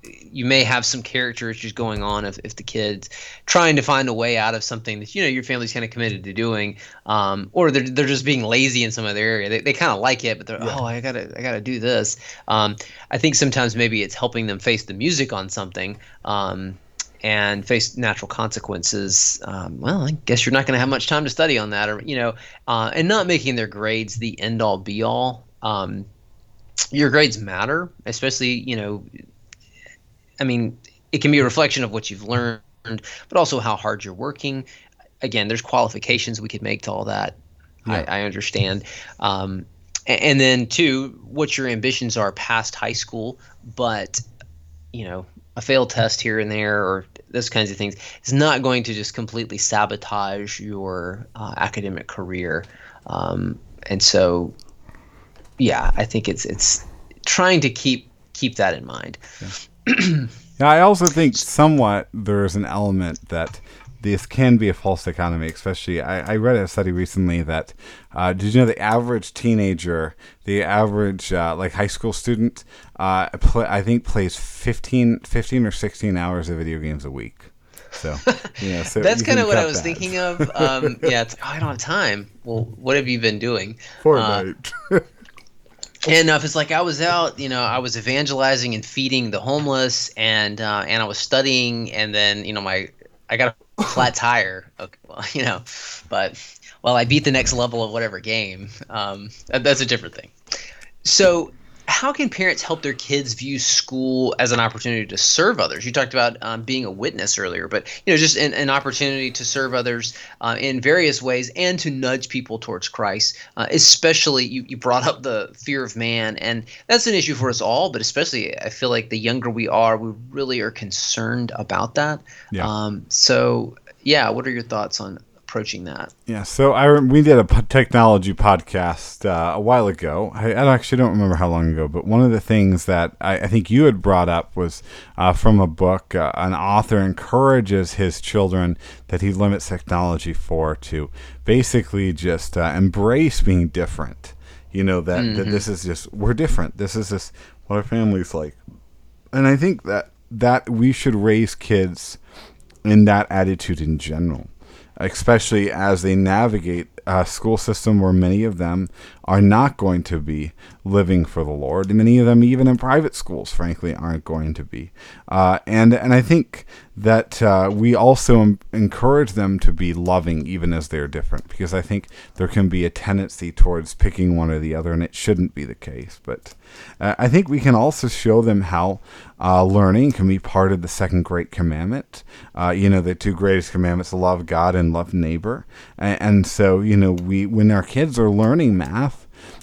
you may have some character issues going on if, if the kids trying to find a way out of something that you know your family's kind of committed to doing um, or they're, they're just being lazy in some other area. They, they kind of like it but they're yeah. oh i gotta i gotta do this. Um, i think sometimes maybe it's helping them face the music on something um, and face natural consequences, um, well, I guess you're not going to have much time to study on that, or you know, uh, and not making their grades the end all be all. Um, your grades matter, especially you know, I mean, it can be a reflection of what you've learned, but also how hard you're working. Again, there's qualifications we could make to all that. Yeah. I, I, understand. Um, and, and then two, what your ambitions are past high school, but you know a failed test here and there or those kinds of things is not going to just completely sabotage your uh, academic career. Um, and so, yeah, I think it's it's trying to keep keep that in mind. Yeah. yeah, I also think somewhat there's an element that this can be a false economy, especially. I, I read a study recently that uh, did you know the average teenager, the average uh, like high school student, uh, play, I think plays 15, 15 or 16 hours of video games a week. So, yeah, so that's kind of what I was that. thinking of. Um, yeah, it's, oh, I don't have time. Well, what have you been doing? Fortnite. Uh, and if it's like I was out, you know, I was evangelizing and feeding the homeless, and uh, and I was studying, and then you know my I got a flat tire. Okay, well, you know, but well, I beat the next level of whatever game. Um, that, that's a different thing. So how can parents help their kids view school as an opportunity to serve others? You talked about um, being a witness earlier, but you know, just an, an opportunity to serve others uh, in various ways and to nudge people towards Christ. Uh, especially, you, you brought up the fear of man, and that's an issue for us all. But especially, I feel like the younger we are, we really are concerned about that. Yeah. Um, so, yeah, what are your thoughts on approaching that. Yeah, so I we did a technology podcast uh, a while ago. I, I, actually don't remember how long ago, but one of the things that I, I think you had brought up was uh, from a book. Uh, an author encourages his children that he limits technology for to basically just uh, embrace being different. You know that, mm-hmm. that this is just we're different. This is just what our family's like, and I think that that we should raise kids in that attitude in general especially as they navigate a school system where many of them are not going to be living for the Lord. Many of them, even in private schools, frankly, aren't going to be. Uh, and and I think that uh, we also encourage them to be loving, even as they're different, because I think there can be a tendency towards picking one or the other, and it shouldn't be the case. But uh, I think we can also show them how uh, learning can be part of the second great commandment. Uh, you know, the two greatest commandments: love God and love neighbor. And, and so, you know, we when our kids are learning math,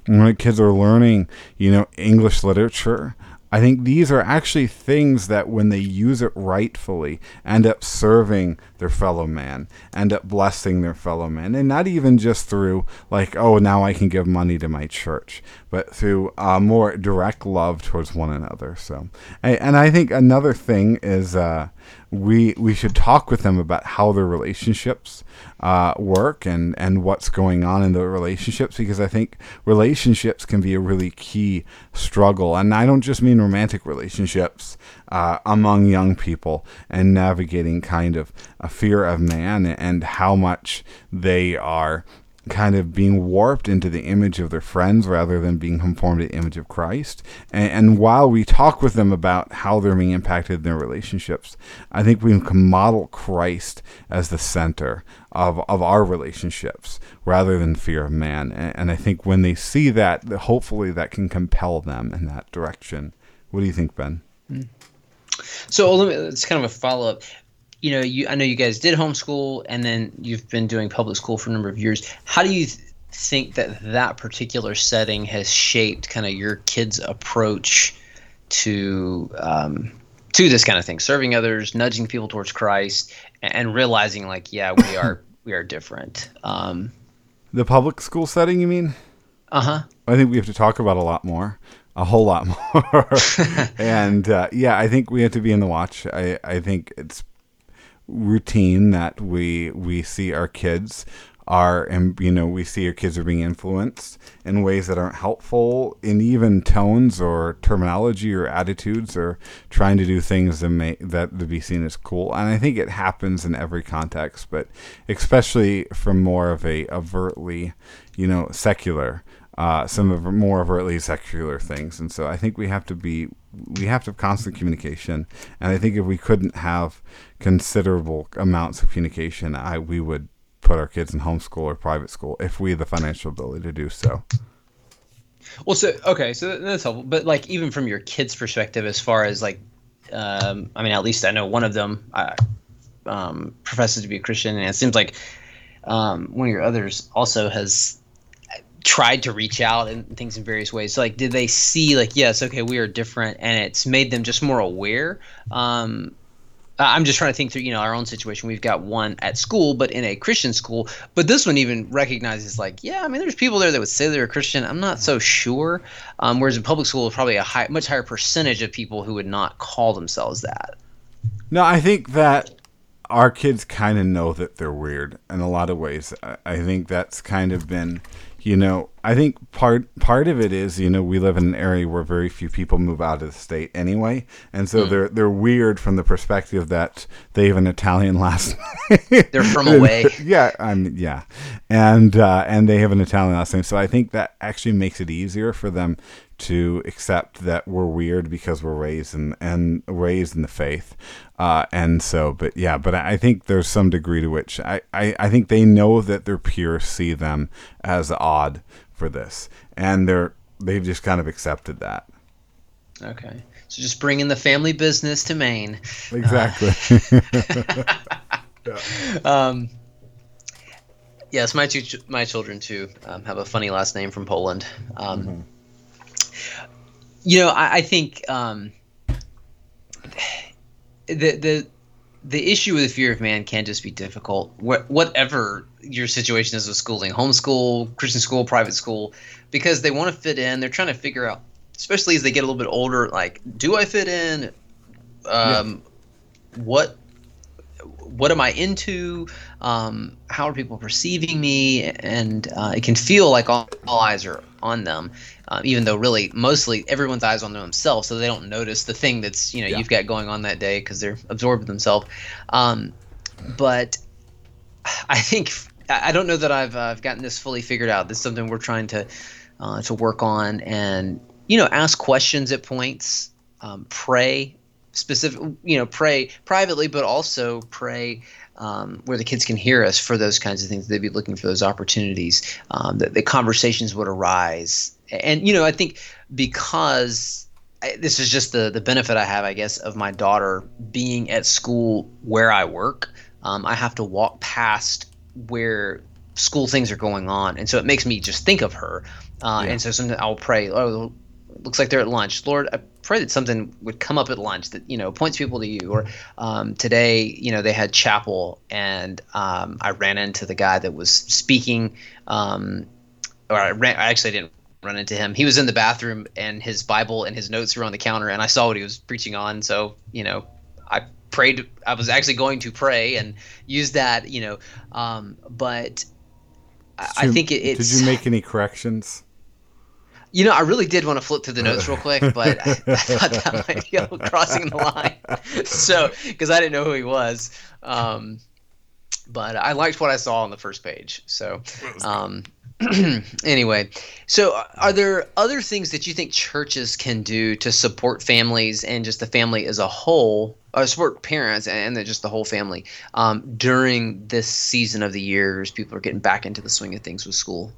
when kids are learning, you know, English literature, I think these are actually things that, when they use it rightfully, end up serving their fellow man, end up blessing their fellow man. And not even just through, like, oh, now I can give money to my church, but through uh, more direct love towards one another. So, and I think another thing is, uh, we we should talk with them about how their relationships uh, work and and what's going on in the relationships because I think relationships can be a really key struggle and I don't just mean romantic relationships uh, among young people and navigating kind of a fear of man and how much they are kind of being warped into the image of their friends rather than being conformed to the image of Christ. And, and, while we talk with them about how they're being impacted in their relationships, I think we can model Christ as the center of, of our relationships rather than fear of man. And, and I think when they see that, hopefully that can compel them in that direction. What do you think, Ben? Hmm. So it's kind of a follow up you know, you I know you guys did homeschool, and then you've been doing public school for a number of years. How do you th- think that that particular setting has shaped kind of your kids' approach to um, to this kind of thing, serving others, nudging people towards Christ, and, and realizing like, yeah, we are we are different. Um, the public school setting, you mean? Uh huh. I think we have to talk about a lot more a whole lot more. and uh, yeah, I think we have to be in the watch. I, I think it's routine that we we see our kids are and you know we see our kids are being influenced in ways that aren't helpful in even tones or terminology or attitudes or trying to do things that may that to be seen as cool. And i think it happens in every context but especially from more of a overtly you know secular uh, some of more overtly secular things and so i think we have to be we have to have constant communication and i think if we couldn't have considerable amounts of communication, I we would put our kids in homeschool or private school if we had the financial ability to do so. Well, so okay, so that's helpful. But like, even from your kids' perspective, as far as like, um, I mean, at least I know one of them uh, um, professes to be a Christian, and it seems like um, one of your others also has tried to reach out and things in various ways. Like, did they see like, yes, okay, we are different, and it's made them just more aware? Um, I'm just trying to think through, you know, our own situation. We've got one at school, but in a Christian school. But this one even recognizes, like, yeah, I mean, there's people there that would say they're a Christian. I'm not so sure. Um, whereas in public school, probably a high, much higher percentage of people who would not call themselves that. No, I think that our kids kind of know that they're weird in a lot of ways. I think that's kind of been you know, I think part part of it is, you know, we live in an area where very few people move out of the state anyway, and so mm. they're they're weird from the perspective that they have an Italian last name. they're from away. yeah, I'm yeah, and uh, and they have an Italian last name, so I think that actually makes it easier for them to accept that we're weird because we're raised in and raised in the faith. Uh, and so, but yeah, but I think there's some degree to which I, I, I think they know that their peers see them as odd for this, and they're they've just kind of accepted that. Okay, so just bringing the family business to Maine. Exactly. yeah. Um, yes, my two my children too um, have a funny last name from Poland. Um, mm-hmm you know, I, I think um, the the the issue with the fear of man can just be difficult. Wh- whatever your situation is with schooling, homeschool, Christian school, private school, because they want to fit in. They're trying to figure out, especially as they get a little bit older, like, do I fit in? Um, yeah. What what am I into? Um, how are people perceiving me? And uh, it can feel like all, all eyes are on them um, even though really mostly everyone's eyes on themselves, so they don't notice the thing that's you know yeah. you've got going on that day because they're absorbed with themselves. Um, but I think I don't know that I've uh, I've gotten this fully figured out. This is something we're trying to uh, to work on, and you know, ask questions at points, um, pray specific, you know, pray privately, but also pray um, where the kids can hear us for those kinds of things. They'd be looking for those opportunities. Um, that the conversations would arise and you know, I think because I, this is just the the benefit I have, I guess, of my daughter being at school where I work. Um, I have to walk past where school things are going on, and so it makes me just think of her. Uh, Yeah. And so sometimes I'll pray. Oh, looks like they're at lunch. Lord, I pray that something would come up at lunch that you know points people to you. Or um, today, you know, they had chapel, and um, I ran into the guy that was speaking. Um, or I ran. I actually didn't run into him. He was in the bathroom, and his Bible and his notes were on the counter, and I saw what he was preaching on. So you know, I prayed. I was actually going to pray and use that. You know, um, but. I- I think it, it's. Did you make any corrections? You know, I really did want to flip through the notes real quick, but I thought that might be a little crossing the line. So, because I didn't know who he was. Um, but I liked what I saw on the first page. So, um, anyway, so are there other things that you think churches can do to support families and just the family as a whole, or support parents and then just the whole family um, during this season of the year as people are getting back into the swing of things with school?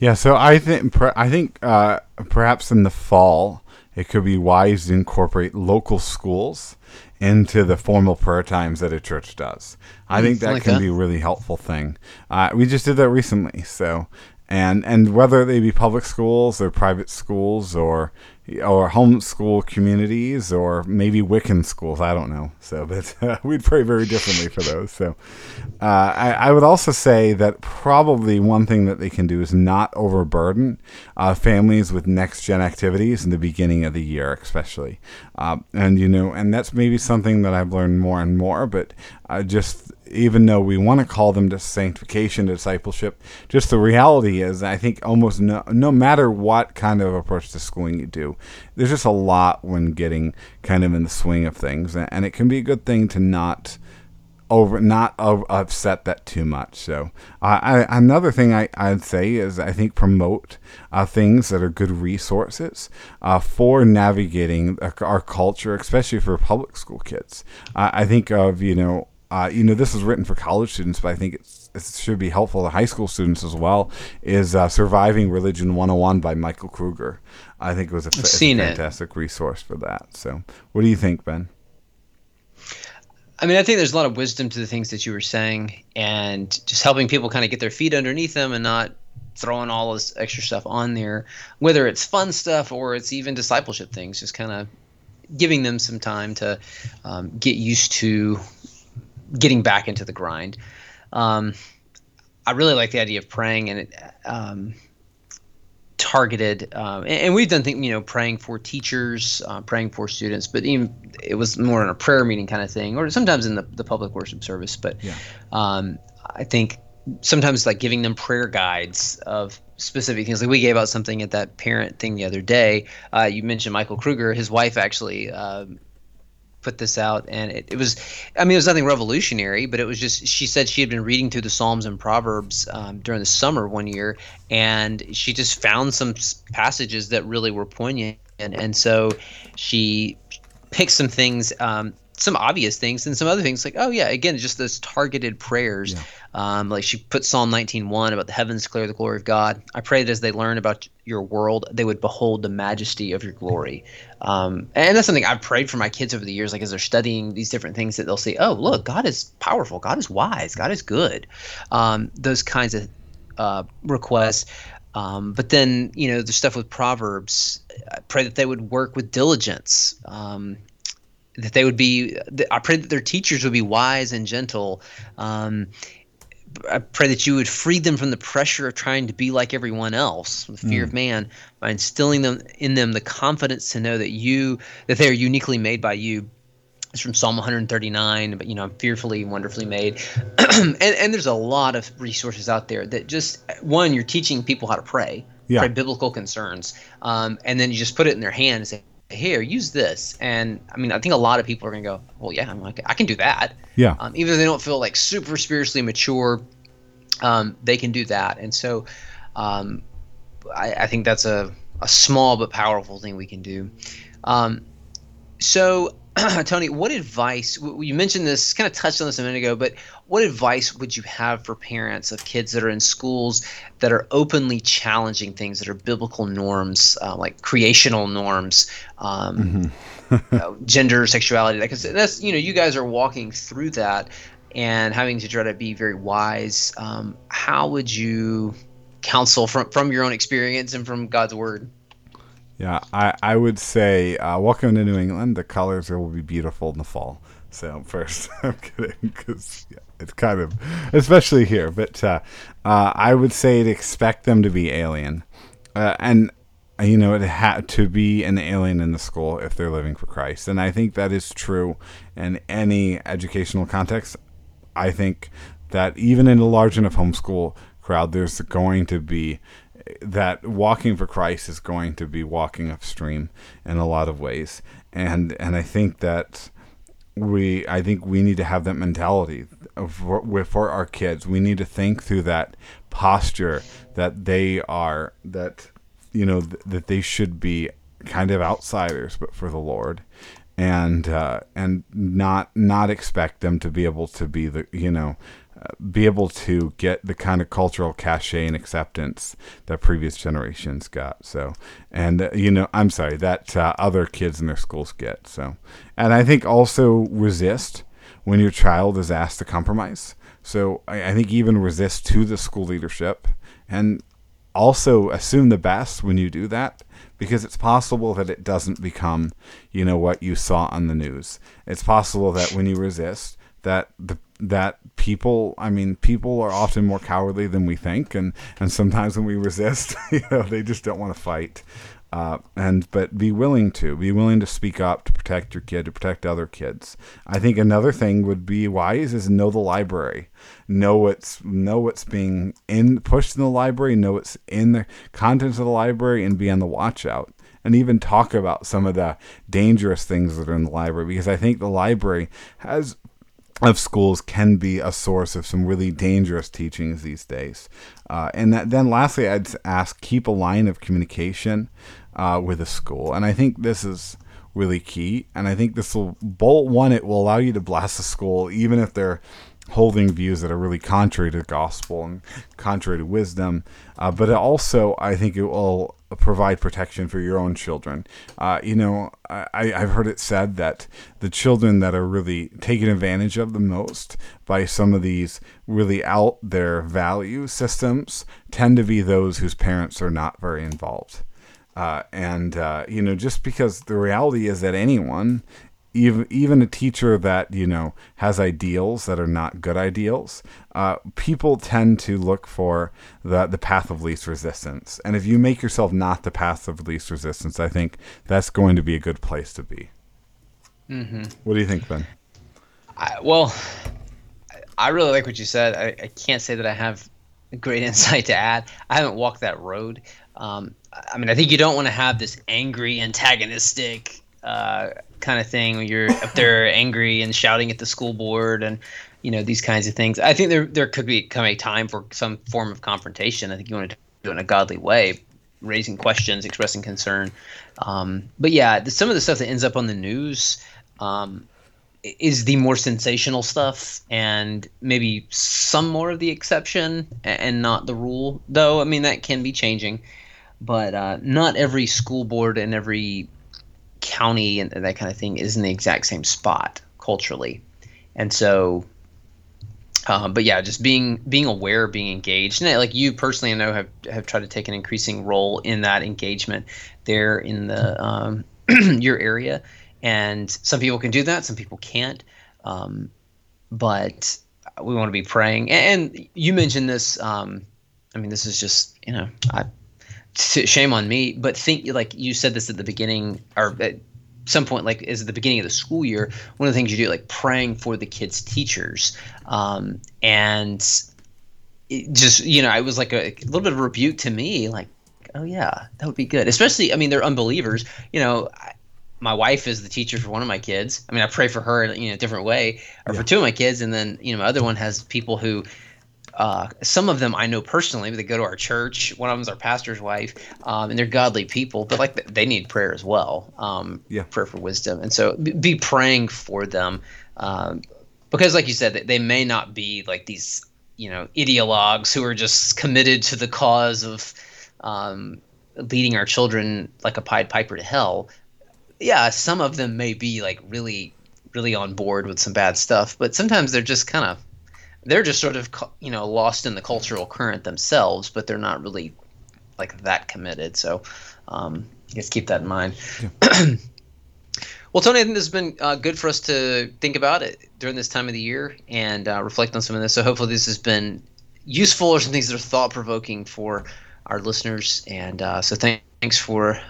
Yeah, so I think per- I think uh, perhaps in the fall it could be wise to incorporate local schools into the formal prayer times that a church does. I think that like can that. be a really helpful thing. Uh, we just did that recently, so and and whether they be public schools or private schools or or homeschool communities or maybe Wiccan schools, I don't know. So, but uh, we'd pray very differently for those. So, uh, I, I would also say that probably one thing that they can do is not overburden uh, families with next gen activities in the beginning of the year, especially. Uh, and you know, and that's maybe something that I've learned more and more. But uh, just even though we want to call them to sanctification, discipleship, just the reality is, I think almost no, no matter what kind of approach to schooling you do, there's just a lot when getting kind of in the swing of things, and, it can be a good thing to not over not o- upset that too much. So uh, I, another thing I, I'd say is I think promote uh, things that are good resources uh, for navigating our, our culture, especially for public school kids. Uh, I think of you know. Uh, you know, this is written for college students, but I think it's, it should be helpful to high school students as well. Is uh, Surviving Religion 101 by Michael Kruger. I think it was a, fa- a seen it. fantastic resource for that. So, what do you think, Ben? I mean, I think there's a lot of wisdom to the things that you were saying, and just helping people kind of get their feet underneath them and not throwing all this extra stuff on there, whether it's fun stuff or it's even discipleship things, just kind of giving them some time to um, get used to getting back into the grind. Um, I really like the idea of praying and it, um, targeted, um, and, and we've done things, you know, praying for teachers, uh, praying for students, but even it was more in a prayer meeting kind of thing, or sometimes in the, the public worship service. But Yeah. um, I think sometimes like giving them prayer guides of specific things. Like we gave out something at that parent thing the other day. Uh, you mentioned Michael Kruger. His wife actually um, put this out, and it, it was, I mean, it was nothing revolutionary, but it was just she said she had been reading through the Psalms and Proverbs um, during the summer one year, and she just found some passages that really were poignant, and and so she picked some things. Um, some obvious things and some other things like oh yeah again just those targeted prayers. Um, like she put psalm 19.1 about the heavens declare the glory of god. I pray that as they learn about your world they would behold the majesty of your glory. Um, and that's something i've prayed for my kids over the years like as they're studying these different things that they'll see oh look god is powerful. God is wise. God is good. Um, those kinds of uh, requests. Um, but then you know the stuff with proverbs i pray that they would work with diligence. Um, that they would be that- i pray that their teachers would be wise and gentle um, I pray that you would free them from the pressure of trying to be like everyone else, the fear of man, by instilling them in them the confidence to know that you that they are uniquely made by you. It's from Psalm 139, but you know, I'm fearfully and wonderfully made. and and there's a lot of resources out there that just one, you're teaching people how to pray, Yeah. pray biblical concerns, um, and then you just put it in their hand and say, here, use this. And I mean, I think a lot of people are gonna go, well, yeah, I'm like, I can do that Yeah. um, even if they don't feel like super spiritually mature, um, they can do that. And so, um, I, I think that's a, a small but powerful thing we can do. Um, so, Tony, what advice? You mentioned this, kind of touched on this a minute ago, but what advice would you have for parents of kids that are in schools that are openly challenging things that are biblical norms, uh, like creational norms, um, uh, gender, sexuality? Because that's you know, you guys are walking through that. and having to try to be very wise. Um, how would you counsel from from your own experience and from God's word? Yeah, I, I would say, uh, welcome to New England. The colors will be beautiful in the fall. So first, I'm kidding because yeah, it's kind of, especially here. But uh, uh, I would say to expect them to be alien, uh, and you know it had to be an alien in the school if they're living for Christ, and I think that is true in any educational context. I think that even in a large enough homeschool crowd, there's going to be that walking for Christ is going to be walking upstream in a lot of ways, and and I think that we I think we need to have that mentality for, for our kids. We need to think through that posture that they are that you know th- that they should be kind of outsiders, but for the Lord, and uh, and not not expect them to be able to be the you know be able to get the kind of cultural cachet and acceptance that previous generations got. So, and uh, you know, I'm sorry that uh, other kids in their schools get. So, and I think also resist when your child is asked to compromise. So, I, I think even resist to the school leadership, and also assume the best when you do that because it's possible that it doesn't become, you know, what you saw on the news. It's possible that when you resist, that the that people i mean people are often more cowardly than we think and and sometimes when we resist you know they just don't want to fight. Uh, and but be willing to be willing to speak up to protect your kid to protect other kids. I think another thing would be wise is know the library. Know what's know what's being in pushed in the library know what's in the contents of the library and be on the watch out. And even talk about some of the dangerous things that are in the library because I think the library has of schools can be a source of some really dangerous teachings these days. Uh, and that, then lastly, I'd ask keep a line of communication uh, with a school. And I think this is really key. And I think this will, bolt one, it will allow you to blast the school, even if they're holding views that are really contrary to the gospel and contrary to wisdom. Uh, but also, I think it will provide protection for your own children. Uh, you know, I, I've heard it said that the children that are really taken advantage of the most by some of these really out there value systems tend to be those whose parents are not very involved. Uh, and uh, you know, just because the reality is that anyone, even even a teacher that you know has ideals that are not good ideals, uh, people tend to look for the the path of least resistance. And if you make yourself not the path of least resistance, I think that's going to be a good place to be. Mm-hmm. What do you think, Ben? I, well, I really like what you said. I, I can't say that I have great insight to add. I haven't walked that road. Um, I mean, I think you don't want to have this angry, antagonistic uh, kind of thing when you're up there angry and shouting at the school board and you know these kinds of things. I think there there could become a time for some form of confrontation. I think you want to do it in a godly way, raising questions, expressing concern. Um, but yeah, the, some of the stuff that ends up on the news um, is the more sensational stuff, and maybe some more of the exception and not the rule. Though I mean that can be changing, but uh, not every school board and every county and that kind of thing is in the exact same spot culturally, and so. Um, but yeah, just being being aware, being engaged, and like you personally, I know have have tried to take an increasing role in that engagement there in the um, your area, and some people can do that, some people can't. Um, but we want to be praying, and, and you mentioned this. Um, I mean, this is just you know, I shame on me, but think like you said this at the beginning or at some point, like is at the beginning of the school year. One of the things you do, like praying for the kids' teachers, um, and just you know, it was like a, a little bit of a rebuke to me, like, oh yeah, that would be good. Especially, I mean, they're unbelievers. You know, I, my wife is the teacher for one of my kids. I mean, I pray for her in you know, a different way, or yeah. for two of my kids, and then you know, my other one has people who uh, some of them I know personally. They go to our church. One of them is our pastor's wife, um, and they're godly people. But like they need prayer as well. Um, yeah, prayer for wisdom, and so be praying for them um, because, like you said, they may not be like these you know ideologues who are just committed to the cause of um, leading our children like a pied piper to hell. Yeah, some of them may be like really really on board with some bad stuff, but sometimes they're just kind of they're just sort of you know lost in the cultural current themselves, but they're not really like that committed. So um, I guess keep that in mind. well, Tony, I think this has been uh, good for us to think about it during this time of the year and uh, reflect on some of this. So hopefully this has been useful or some things that are thought provoking for our listeners. And uh, so thank- thanks for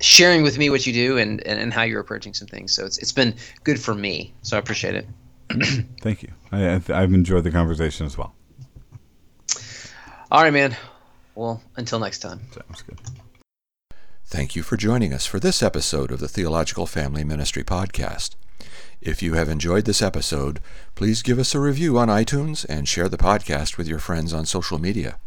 sharing with me what you do and, and, and how you're approaching some things. So it's, it's been good for me. So I appreciate it. Thank you. I, I, I've enjoyed the conversation as well. All right, man. Well, until next time. Sounds good. Thank you for joining us for this episode of the Theological Family Ministry Podcast. If you have enjoyed this episode, please give us a review on iTunes and share the podcast with your friends on social media.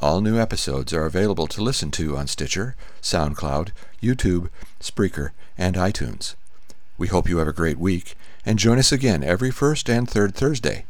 All new episodes are available to listen to on Stitcher, SoundCloud, YouTube, Spreaker, and iTunes. We hope you have a great week and join us again every first and third Thursday.